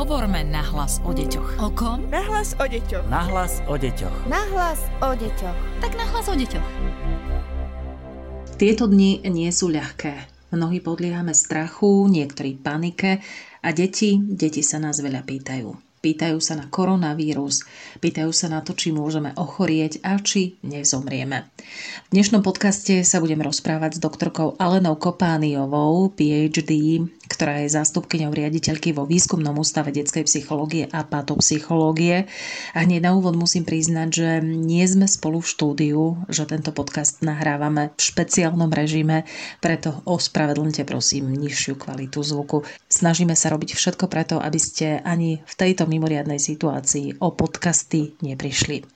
Hovorme na hlas o deťoch. O kom? Na hlas o deťoch. Na hlas o deťoch. Na hlas o deťoch. Tak na hlas o deťoch. Tieto dni nie sú ľahké. Mnohí podliehame strachu, niektorí panike a deti, deti sa nás veľa pýtajú. Pýtajú sa na koronavírus, pýtajú sa na to, či môžeme ochorieť a či nezomrieme. V dnešnom podcaste sa budem rozprávať s doktorkou Alenou Kopániovou, PhD, ktorá je zástupkyňou riaditeľky vo výskumnom ústave detskej psychológie a patopsychológie. A hneď na úvod musím priznať, že nie sme spolu v štúdiu, že tento podcast nahrávame v špeciálnom režime, preto ospravedlňte prosím nižšiu kvalitu zvuku. Snažíme sa robiť všetko preto, aby ste ani v tejto mimoriadnej situácii o podcasty neprišli.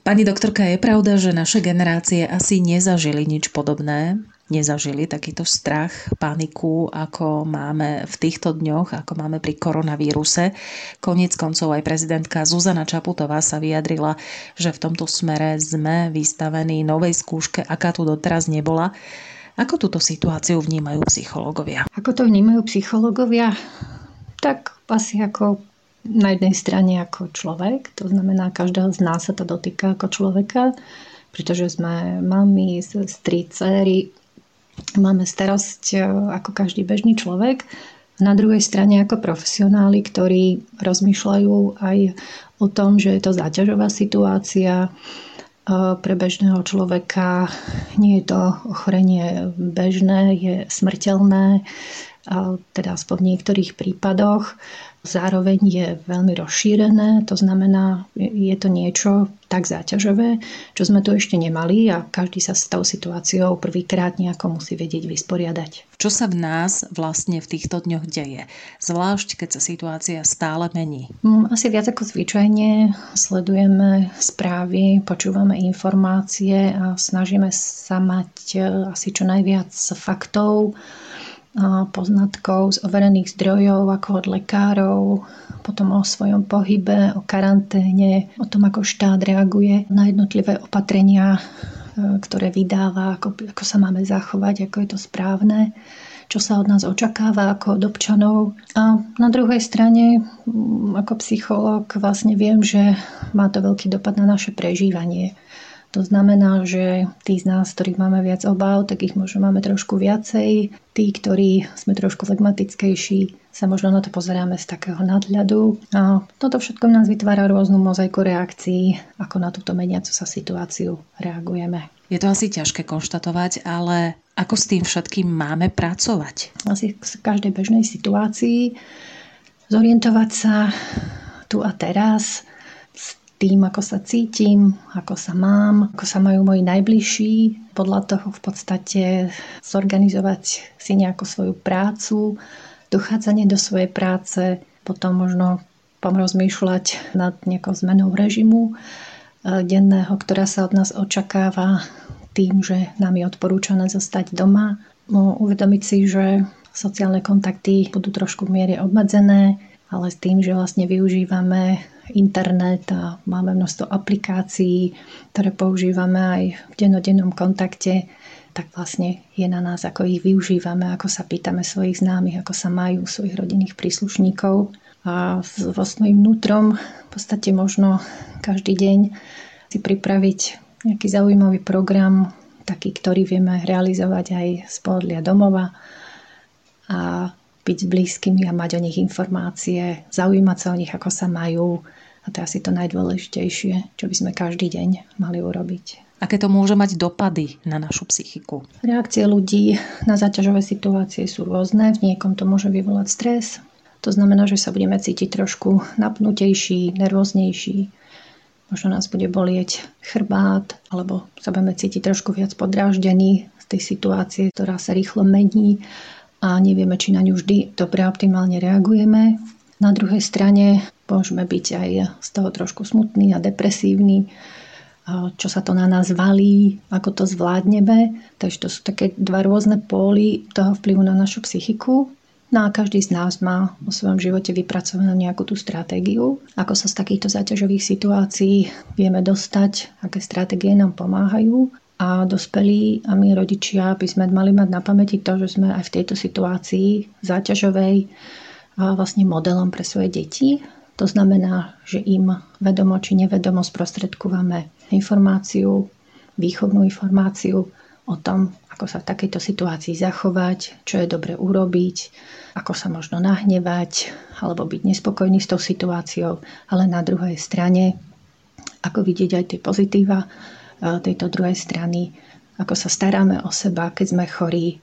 Pani doktorka, je pravda, že naše generácie asi nezažili nič podobné, nezažili takýto strach, paniku, ako máme v týchto dňoch, ako máme pri koronavíruse. Koniec koncov aj prezidentka Zuzana Čaputová sa vyjadrila, že v tomto smere sme vystavení novej skúške, aká tu doteraz nebola. Ako túto situáciu vnímajú psychológovia? Ako to vnímajú psychológovia? Tak asi ako na jednej strane ako človek, to znamená, každého z nás sa to dotýka ako človeka, pretože sme mami, sestry, céry, máme starosť e, ako každý bežný človek. Na druhej strane ako profesionáli, ktorí rozmýšľajú aj o tom, že je to záťažová situácia, e, pre bežného človeka nie je to ochorenie bežné, je smrteľné, teda aspoň v niektorých prípadoch zároveň je veľmi rozšírené, to znamená, je to niečo tak záťažové, čo sme tu ešte nemali a každý sa s tou situáciou prvýkrát nejako musí vedieť vysporiadať. Čo sa v nás vlastne v týchto dňoch deje? Zvlášť, keď sa situácia stále mení. Mm, asi viac ako zvyčajne sledujeme správy, počúvame informácie a snažíme sa mať e, asi čo najviac faktov, poznatkov z overených zdrojov, ako od lekárov, potom o svojom pohybe, o karanténe, o tom, ako štát reaguje na jednotlivé opatrenia, e, ktoré vydáva, ako, ako sa máme zachovať, ako je to správne čo sa od nás očakáva ako od občanov. A na druhej strane, ako psychológ, vlastne viem, že má to veľký dopad na naše prežívanie. To znamená, že tí z nás, ktorých máme viac obáv, tak ich možno máme trošku viacej. Tí, ktorí sme trošku flegmatickejší, sa možno na to pozeráme z takého nadhľadu. A toto všetko v nás vytvára rôznu mozaiku reakcií, ako na túto meniacu sa situáciu reagujeme. Je to asi ťažké konštatovať, ale ako s tým všetkým máme pracovať? Asi v každej bežnej situácii zorientovať sa tu a teraz, tým, ako sa cítim, ako sa mám, ako sa majú moji najbližší. Podľa toho v podstate zorganizovať si nejakú svoju prácu, dochádzanie do svojej práce, potom možno pomrozmýšľať nad nejakou zmenou režimu e, denného, ktorá sa od nás očakáva tým, že nám je odporúčané zostať doma. No, uvedomiť si, že sociálne kontakty budú trošku v miere obmedzené, ale s tým, že vlastne využívame internet a máme množstvo aplikácií, ktoré používame aj v denodennom kontakte, tak vlastne je na nás, ako ich využívame, ako sa pýtame svojich známych, ako sa majú svojich rodinných príslušníkov. A vo svojím vnútrom v podstate možno každý deň si pripraviť nejaký zaujímavý program, taký, ktorý vieme realizovať aj z pohodlia domova a byť s blízkymi a mať o nich informácie, zaujímať sa o nich, ako sa majú, a to je asi to najdôležitejšie, čo by sme každý deň mali urobiť. Aké to môže mať dopady na našu psychiku? Reakcie ľudí na zaťažové situácie sú rôzne. V niekom to môže vyvolať stres. To znamená, že sa budeme cítiť trošku napnutejší, nervóznejší. Možno nás bude bolieť chrbát, alebo sa budeme cítiť trošku viac podráždení z tej situácie, ktorá sa rýchlo mení a nevieme, či na ňu vždy dobre optimálne reagujeme. Na druhej strane môžeme byť aj z toho trošku smutný a depresívny, čo sa to na nás valí, ako to zvládneme. Takže to sú také dva rôzne póly toho vplyvu na našu psychiku. No a každý z nás má vo svojom živote vypracovanú nejakú tú stratégiu, ako sa z takýchto záťažových situácií vieme dostať, aké stratégie nám pomáhajú. A dospelí a my rodičia by sme mali mať na pamäti to, že sme aj v tejto situácii záťažovej vlastne modelom pre svoje deti. To znamená, že im vedomo či nevedomo sprostredkúvame informáciu, výchovnú informáciu o tom, ako sa v takejto situácii zachovať, čo je dobre urobiť, ako sa možno nahnevať alebo byť nespokojný s tou situáciou, ale na druhej strane, ako vidieť aj tie pozitíva e, tejto druhej strany, ako sa staráme o seba, keď sme chorí,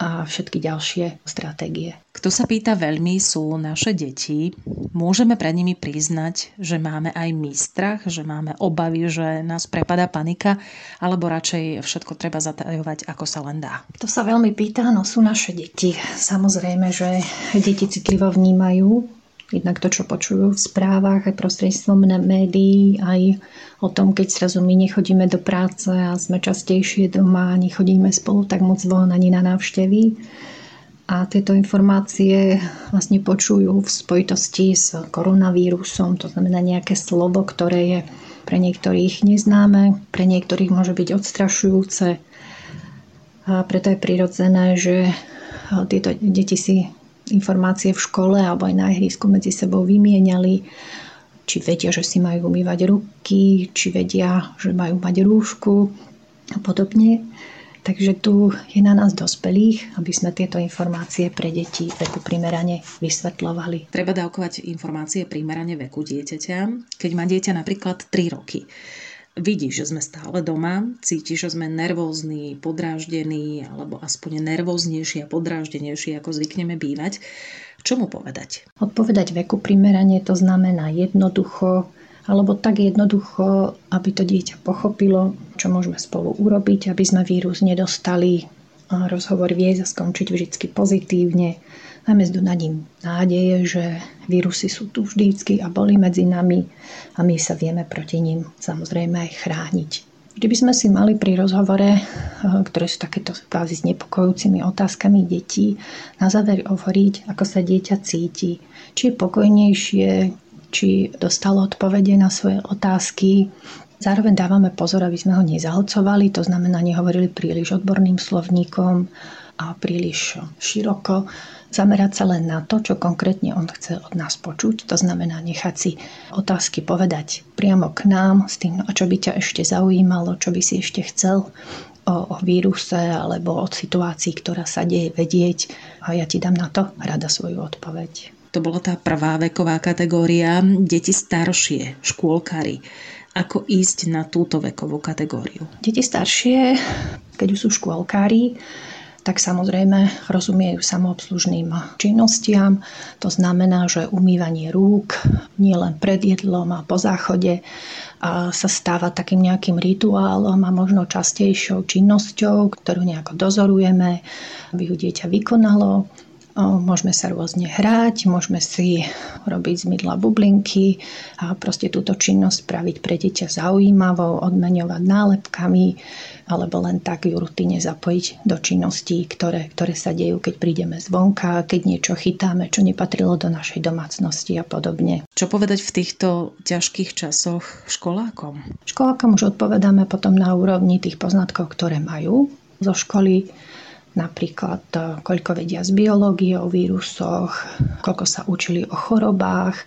a všetky ďalšie stratégie. Kto sa pýta veľmi, sú naše deti. Môžeme pred nimi priznať, že máme aj my strach, že máme obavy, že nás prepada panika, alebo radšej všetko treba zatajovať, ako sa len dá. To sa veľmi pýta, no sú naše deti. Samozrejme, že deti citlivo vnímajú Jednak to, čo počujú v správach, aj prostredstvom médií, aj o tom, keď zrazu my nechodíme do práce a sme častejšie doma, nechodíme spolu tak moc von ani na návštevy. A tieto informácie vlastne počujú v spojitosti s koronavírusom, to znamená nejaké slovo, ktoré je pre niektorých neznáme, pre niektorých môže byť odstrašujúce. A preto je prirodzené, že tieto deti si informácie v škole alebo aj na ihrisku medzi sebou vymieniali, či vedia, že si majú umývať ruky, či vedia, že majú mať rúšku a podobne. Takže tu je na nás dospelých, aby sme tieto informácie pre deti veku primerane vysvetľovali. Treba dávkovať informácie primerane veku dieťaťa, keď má dieťa napríklad 3 roky vidí, že sme stále doma, cíti, že sme nervózni, podráždení alebo aspoň nervóznejší a podráždenejší, ako zvykneme bývať. Čo mu povedať? Odpovedať veku primerane to znamená jednoducho, alebo tak jednoducho, aby to dieťa pochopilo, čo môžeme spolu urobiť, aby sme vírus nedostali. Rozhovor vie skončiť vždy pozitívne Zdu nad ním nádeje, že vírusy sú tu vždycky a boli medzi nami a my sa vieme proti ním samozrejme aj chrániť. Vždy by sme si mali pri rozhovore, eh, ktoré sú takéto kvázi s nepokojúcimi otázkami detí, na záver hovoriť, ako sa dieťa cíti. Či je pokojnejšie, či dostalo odpovede na svoje otázky. Zároveň dávame pozor, aby sme ho nezahlcovali, to znamená, nehovorili príliš odborným slovníkom a príliš široko zamerať sa len na to, čo konkrétne on chce od nás počuť. To znamená nechať si otázky povedať priamo k nám s tým, a čo by ťa ešte zaujímalo, čo by si ešte chcel o, o víruse alebo o situácii, ktorá sa deje, vedieť a ja ti dám na to rada svoju odpoveď. To bola tá prvá veková kategória, deti staršie, škôlkary. Ako ísť na túto vekovú kategóriu? Deti staršie, keď už sú škôlkári, tak samozrejme rozumiejú samoobslužným činnostiam. To znamená, že umývanie rúk nielen pred jedlom a po záchode sa stáva takým nejakým rituálom a možno častejšou činnosťou, ktorú nejako dozorujeme, aby ju dieťa vykonalo. Môžeme sa rôzne hrať, môžeme si robiť z mydla bublinky a proste túto činnosť spraviť pre dieťa zaujímavou, odmeňovať nálepkami, alebo len tak ju rutine zapojiť do činností, ktoré, ktoré sa dejú, keď prídeme zvonka, keď niečo chytáme, čo nepatrilo do našej domácnosti a podobne. Čo povedať v týchto ťažkých časoch školákom? Školákom už odpovedáme potom na úrovni tých poznatkov, ktoré majú zo školy, napríklad e, koľko vedia z biológie o vírusoch, koľko sa učili o chorobách,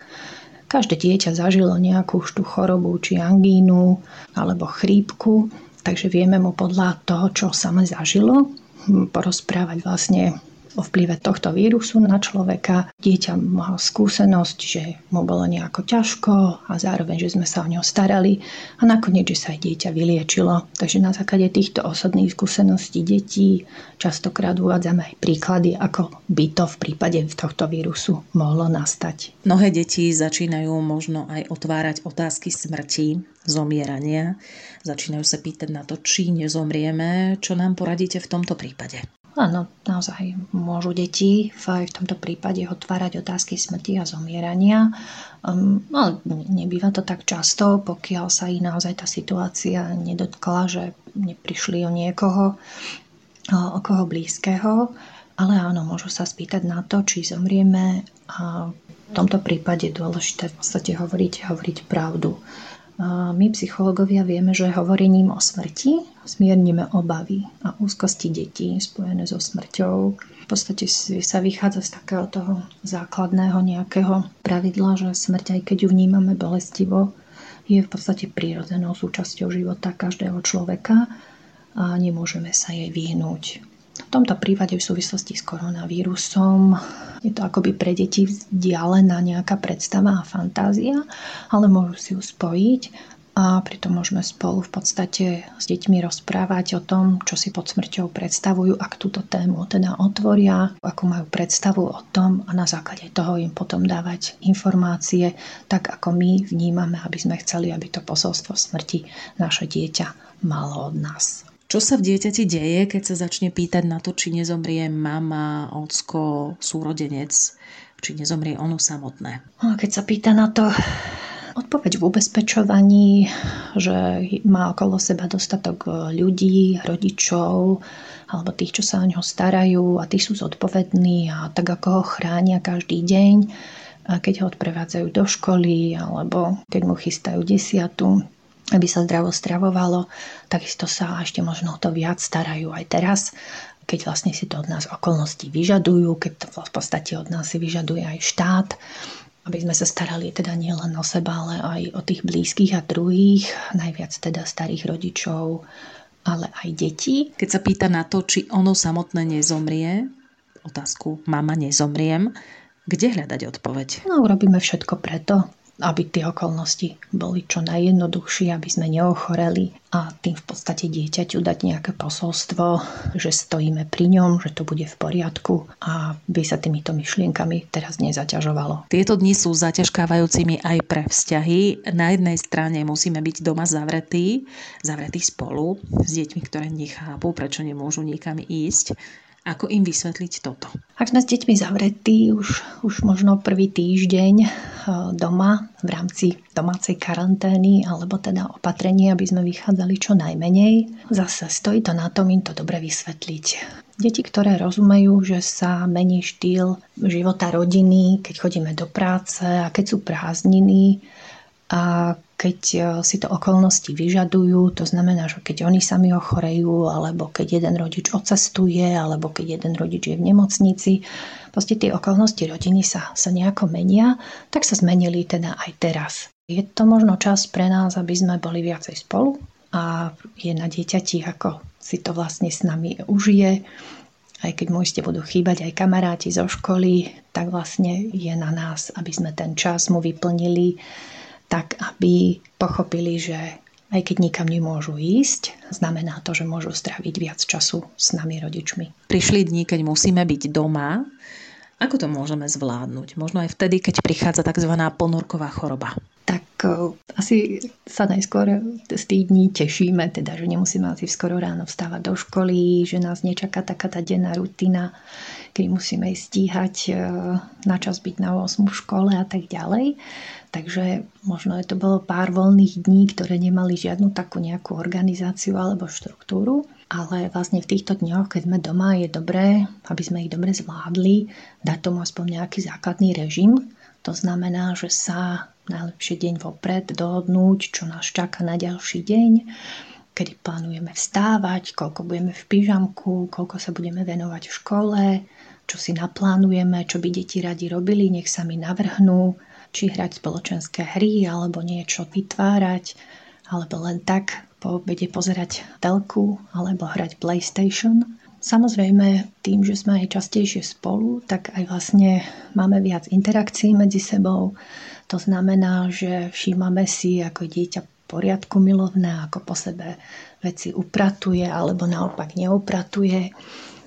Každé dieťa zažilo nejakú tú chorobu, či angínu alebo chrípku Takže vieme mu podľa toho, čo sama zažilo, porozprávať vlastne o vplyve tohto vírusu na človeka. Dieťa mal skúsenosť, že mu bolo nejako ťažko a zároveň, že sme sa o neho starali a nakoniec, že sa aj dieťa vyliečilo. Takže na základe týchto osobných skúseností detí častokrát uvádzame aj príklady, ako by to v prípade tohto vírusu mohlo nastať. Mnohé deti začínajú možno aj otvárať otázky smrti, zomierania. Začínajú sa pýtať na to, či nezomrieme. Čo nám poradíte v tomto prípade? Áno, naozaj môžu deti aj v tomto prípade otvárať otázky smrti a zomierania. Um, ale nebýva to tak často, pokiaľ sa ich naozaj tá situácia nedotkla, že neprišli o niekoho, o koho blízkeho. Ale áno, môžu sa spýtať na to, či zomrieme a v tomto prípade je dôležité v podstate hovoriť, hovoriť pravdu. My psychológovia vieme, že hovorením o smrti smiernime obavy a úzkosti detí spojené so smrťou. V podstate sa vychádza z takého toho základného nejakého pravidla, že smrť, aj keď ju vnímame bolestivo, je v podstate prírodzenou súčasťou života každého človeka a nemôžeme sa jej vyhnúť. V tomto prípade v súvislosti s koronavírusom je to akoby pre deti vzdialená nejaká predstava a fantázia, ale môžu si ju spojiť a pritom môžeme spolu v podstate s deťmi rozprávať o tom, čo si pod smrťou predstavujú, ak túto tému teda otvoria, ako majú predstavu o tom a na základe toho im potom dávať informácie, tak ako my vnímame, aby sme chceli, aby to posolstvo smrti naše dieťa malo od nás. Čo sa v dieťati deje, keď sa začne pýtať na to, či nezomrie mama, ocko, súrodenec, či nezomrie ono samotné? No, keď sa pýta na to, odpoveď v ubezpečovaní, že má okolo seba dostatok ľudí, rodičov, alebo tých, čo sa o neho starajú a tí sú zodpovední a tak ako ho chránia každý deň, keď ho odprevádzajú do školy alebo keď mu chystajú desiatu, aby sa zdravo stravovalo. Takisto sa ešte možno to viac starajú aj teraz, keď vlastne si to od nás okolnosti vyžadujú, keď to v podstate od nás si vyžaduje aj štát, aby sme sa starali teda nielen o seba, ale aj o tých blízkych a druhých, najviac teda starých rodičov, ale aj detí. Keď sa pýta na to, či ono samotné nezomrie, otázku mama nezomriem, kde hľadať odpoveď? No, urobíme všetko preto, aby tie okolnosti boli čo najjednoduchšie, aby sme neochoreli a tým v podstate dieťaťu dať nejaké posolstvo, že stojíme pri ňom, že to bude v poriadku a by sa týmito myšlienkami teraz nezaťažovalo. Tieto dni sú zaťažkávajúcimi aj pre vzťahy. Na jednej strane musíme byť doma zavretí, zavretí spolu s deťmi, ktoré nechápu, prečo nemôžu nikam ísť. Ako im vysvetliť toto? Ak sme s deťmi zavretí už, už možno prvý týždeň eh, doma v rámci domácej karantény alebo teda opatrenie, aby sme vychádzali čo najmenej, zase stojí to na tom im to dobre vysvetliť. Deti, ktoré rozumejú, že sa mení štýl života rodiny, keď chodíme do práce a keď sú prázdniny, a keď e, si to okolnosti vyžadujú, to znamená, že keď oni sami ochorejú, alebo keď jeden rodič odcestuje, alebo keď jeden rodič je v nemocnici, proste tie okolnosti rodiny sa, sa nejako menia, tak sa zmenili teda aj teraz. Je to možno čas pre nás, aby sme boli viacej spolu a je na dieťati, ako si to vlastne s nami užije. Aj keď mu ešte budú chýbať aj kamaráti zo školy, tak vlastne je na nás, aby sme ten čas mu vyplnili tak aby pochopili, že aj keď nikam nemôžu ísť, znamená to, že môžu stráviť viac času s nami rodičmi. Prišli dni, keď musíme byť doma. Ako to môžeme zvládnuť? Možno aj vtedy, keď prichádza tzv. ponorková choroba. Tak uh, asi sa najskôr z tých dní tešíme, teda, že nemusíme asi skoro ráno vstávať do školy, že nás nečaká taká tá denná rutina, keď musíme stíhať uh, na čas byť na 8 v škole a tak ďalej. Takže možno to bolo pár voľných dní, ktoré nemali žiadnu takú nejakú organizáciu alebo štruktúru. Ale vlastne v týchto dňoch, keď sme doma, je dobré, aby sme ich dobre zvládli, dať tomu aspoň nejaký základný režim. To znamená, že sa najlepšie deň vopred dohodnúť, čo nás čaká na ďalší deň, kedy plánujeme vstávať, koľko budeme v pyžamku, koľko sa budeme venovať v škole, čo si naplánujeme, čo by deti radi robili, nech sa mi navrhnú či hrať spoločenské hry, alebo niečo vytvárať, alebo len tak po obede pozerať telku, alebo hrať PlayStation. Samozrejme, tým, že sme aj častejšie spolu, tak aj vlastne máme viac interakcií medzi sebou. To znamená, že všímame si, ako dieťa poriadku milovné, ako po sebe veci upratuje alebo naopak neupratuje,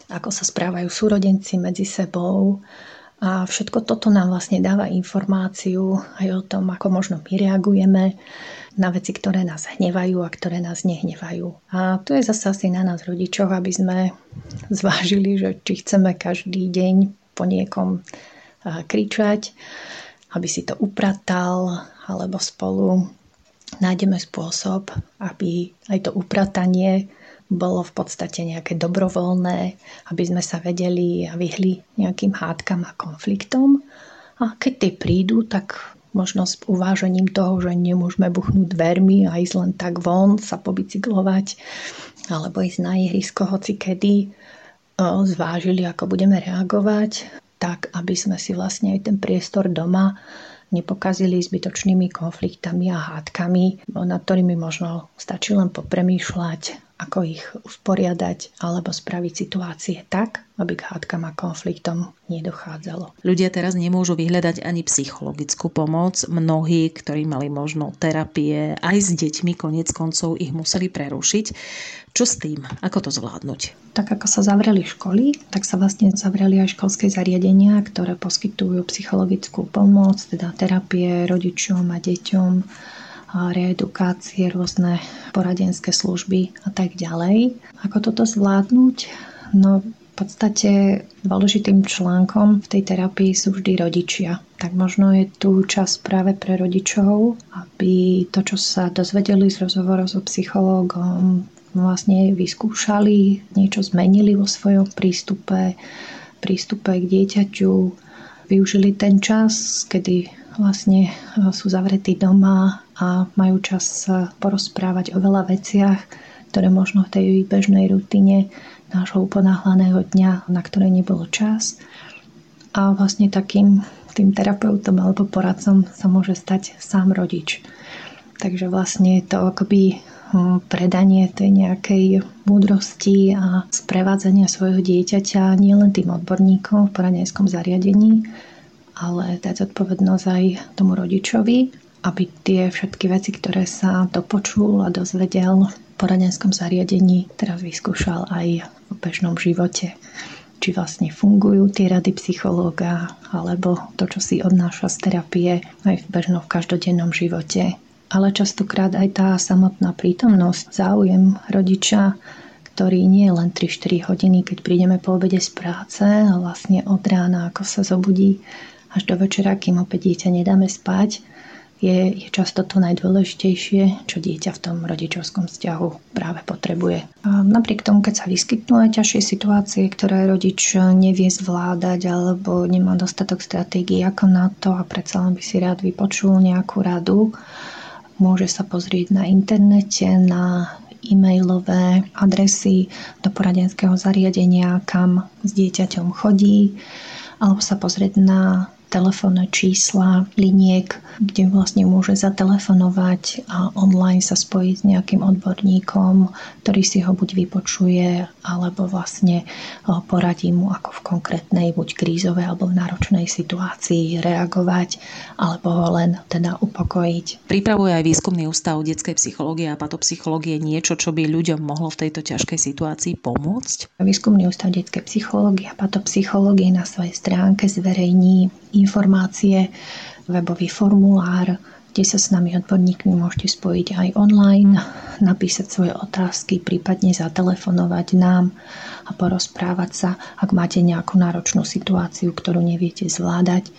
ako sa správajú súrodenci medzi sebou, a všetko toto nám vlastne dáva informáciu aj o tom, ako možno my reagujeme na veci, ktoré nás hnevajú a ktoré nás nehnevajú. A tu je zase asi na nás rodičov, aby sme zvážili, že či chceme každý deň po niekom kričať, aby si to upratal, alebo spolu nájdeme spôsob, aby aj to upratanie bolo v podstate nejaké dobrovoľné, aby sme sa vedeli a vyhli nejakým hádkam a konfliktom. A keď tie prídu, tak možno s uvážením toho, že nemôžeme buchnúť dvermi a ísť len tak von, sa pobicyklovať alebo ísť na ihrisko hoci kedy, zvážili, ako budeme reagovať, tak aby sme si vlastne aj ten priestor doma nepokazili zbytočnými konfliktami a hádkami, nad ktorými možno stačí len popremýšľať ako ich usporiadať alebo spraviť situácie tak, aby k hádkam a konfliktom nedochádzalo. Ľudia teraz nemôžu vyhľadať ani psychologickú pomoc. Mnohí, ktorí mali možno terapie aj s deťmi, konec koncov ich museli prerušiť. Čo s tým? Ako to zvládnuť? Tak ako sa zavreli školy, tak sa vlastne zavreli aj školské zariadenia, ktoré poskytujú psychologickú pomoc, teda terapie rodičom a deťom reedukácie, rôzne poradenské služby a tak ďalej. Ako toto zvládnuť? No v podstate dôležitým článkom v tej terapii sú vždy rodičia. Tak možno je tu čas práve pre rodičov, aby to, čo sa dozvedeli z rozhovorov so psychológom, vlastne vyskúšali, niečo zmenili vo svojom prístupe, prístupe k dieťaťu, využili ten čas, kedy vlastne sú zavretí doma a majú čas porozprávať o veľa veciach, ktoré možno v tej bežnej rutine nášho uponáhlaného dňa, na ktoré nebolo čas. A vlastne takým tým terapeutom alebo poradcom sa môže stať sám rodič. Takže vlastne je to akoby hm, predanie tej nejakej múdrosti a sprevádzania svojho dieťaťa nielen tým odborníkom v poradenskom zariadení, ale dať zodpovednosť aj tomu rodičovi aby tie všetky veci, ktoré sa dopočul a dozvedel v poradenskom zariadení, teraz vyskúšal aj v bežnom živote. Či vlastne fungujú tie rady psychológa, alebo to, čo si odnáša z terapie aj v bežnom v každodennom živote. Ale častokrát aj tá samotná prítomnosť, záujem rodiča, ktorý nie je len 3-4 hodiny, keď prídeme po obede z práce a vlastne od rána, ako sa zobudí, až do večera, kým opäť dieťa nedáme spať, je, je často to najdôležitejšie, čo dieťa v tom rodičovskom vzťahu práve potrebuje. A napriek tomu, keď sa vyskytnú aj ťažšie situácie, ktoré rodič nevie zvládať alebo nemá dostatok stratégií ako na to a predsa len by si rád vypočul nejakú radu, môže sa pozrieť na internete, na e-mailové adresy do poradenského zariadenia, kam s dieťaťom chodí, alebo sa pozrieť na telefónne čísla, liniek, kde vlastne môže zatelefonovať a online sa spojiť s nejakým odborníkom, ktorý si ho buď vypočuje, alebo vlastne poradí mu, ako v konkrétnej, buď krízovej alebo v náročnej situácii reagovať, alebo ho len teda upokojiť. Pripravuje aj výskumný ústav detskej psychológie a patopsychológie niečo, čo by ľuďom mohlo v tejto ťažkej situácii pomôcť? Výskumný ústav detskej psychológie a patopsychológie na svojej stránke zverejní informácie, webový formulár, kde sa s nami odborníkmi môžete spojiť aj online, napísať svoje otázky, prípadne zatelefonovať nám a porozprávať sa, ak máte nejakú náročnú situáciu, ktorú neviete zvládať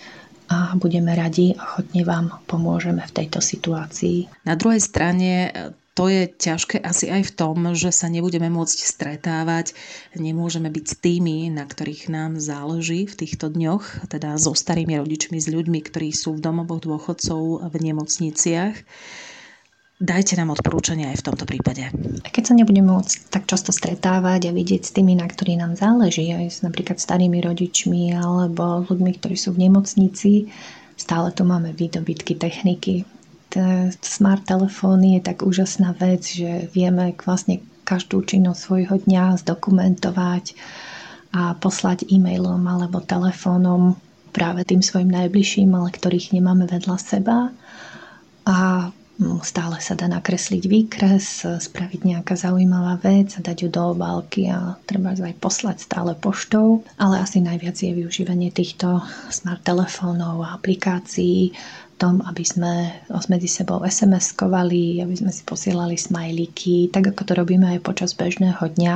a budeme radi a chodne vám pomôžeme v tejto situácii. Na druhej strane to je ťažké asi aj v tom, že sa nebudeme môcť stretávať, nemôžeme byť s tými, na ktorých nám záleží v týchto dňoch, teda so starými rodičmi, s ľuďmi, ktorí sú v domovoch dôchodcov v nemocniciach. Dajte nám odporúčania aj v tomto prípade. A keď sa nebudeme môcť tak často stretávať a vidieť s tými, na ktorých nám záleží, aj s napríklad starými rodičmi alebo ľuďmi, ktorí sú v nemocnici, stále tu máme výdobytky techniky, smart telefóny je tak úžasná vec, že vieme vlastne každú činnosť svojho dňa zdokumentovať a poslať e-mailom alebo telefónom práve tým svojim najbližším, ale ktorých nemáme vedľa seba. A mm, stále sa dá nakresliť výkres, spraviť nejaká zaujímavá vec a dať ju do obálky a treba aj poslať stále poštou. Ale asi najviac je využívanie týchto smart telefónov a aplikácií tom, aby sme medzi sebou SMS-kovali, aby sme si posielali smajlíky, tak ako to robíme aj počas bežného dňa,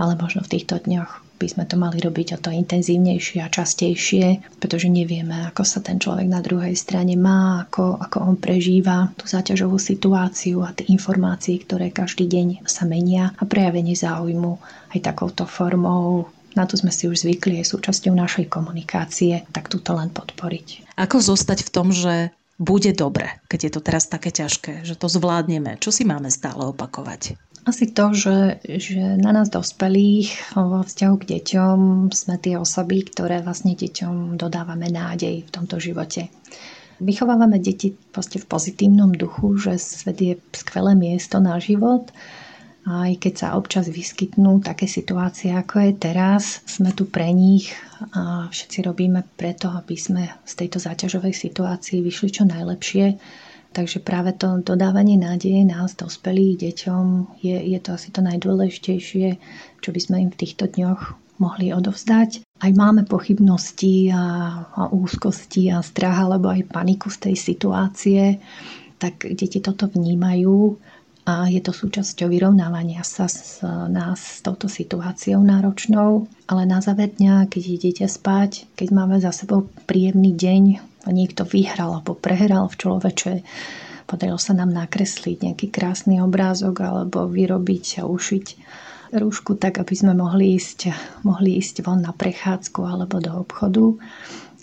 ale možno v týchto dňoch by sme to mali robiť o to intenzívnejšie a častejšie, pretože nevieme, ako sa ten človek na druhej strane má, ako, ako on prežíva tú záťažovú situáciu a tie informácie, ktoré každý deň sa menia a prejavenie záujmu aj takouto formou na to sme si už zvykli, je súčasťou našej komunikácie, tak túto len podporiť. Ako zostať v tom, že bude dobre, keď je to teraz také ťažké, že to zvládneme? Čo si máme stále opakovať? Asi to, že, že na nás dospelých vo vzťahu k deťom sme tie osoby, ktoré vlastne deťom dodávame nádej v tomto živote. Vychovávame deti v pozitívnom duchu, že svet je skvelé miesto na život aj keď sa občas vyskytnú také situácie, ako je teraz, sme tu pre nich a všetci robíme preto, aby sme z tejto záťažovej situácii vyšli čo najlepšie. Takže práve to dodávanie nádeje nás, dospelých deťom, je, je to asi to najdôležitejšie, čo by sme im v týchto dňoch mohli odovzdať. Aj máme pochybnosti a, a úzkosti a strach alebo aj paniku z tej situácie, tak deti toto vnímajú a je to súčasťou vyrovnávania sa s nás s touto situáciou náročnou. Ale na záver dňa, keď idete spať, keď máme za sebou príjemný deň a niekto vyhral alebo prehral v čoloveče, podarilo sa nám nakresliť nejaký krásny obrázok alebo vyrobiť a ušiť rúšku tak, aby sme mohli ísť, mohli ísť von na prechádzku alebo do obchodu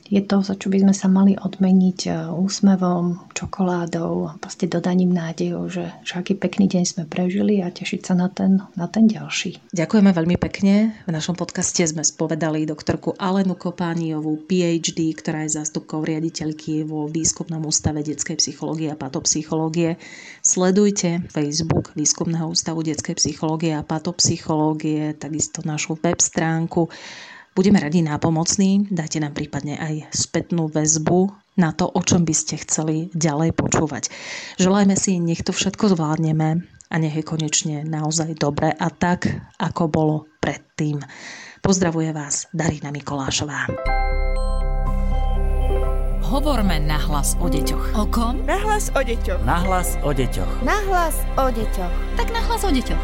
je to, za čo by sme sa mali odmeniť e, úsmevom, čokoládou, proste dodaním nádejou, že, že aký pekný deň sme prežili a tešiť sa na ten, na ten ďalší. Ďakujeme veľmi pekne. V našom podcaste sme spovedali doktorku Alenu Kopániovú, PhD, ktorá je zástupkou riaditeľky vo Výskumnom ústave detskej psychológie a patopsychológie. Sledujte Facebook Výskumného ústavu detskej psychológie a patopsychológie, takisto našu web stránku Budeme radi nápomocní, dajte nám prípadne aj spätnú väzbu na to, o čom by ste chceli ďalej počúvať. Želajme si, nech to všetko zvládneme a nech je konečne naozaj dobre a tak, ako bolo predtým. Pozdravuje vás Darina Mikolášová. Hovorme nahlas o deťoch. O kom? Nahlas o deťoch. Nahlas o deťoch. Nahlas o deťoch. Tak nahlas o deťoch.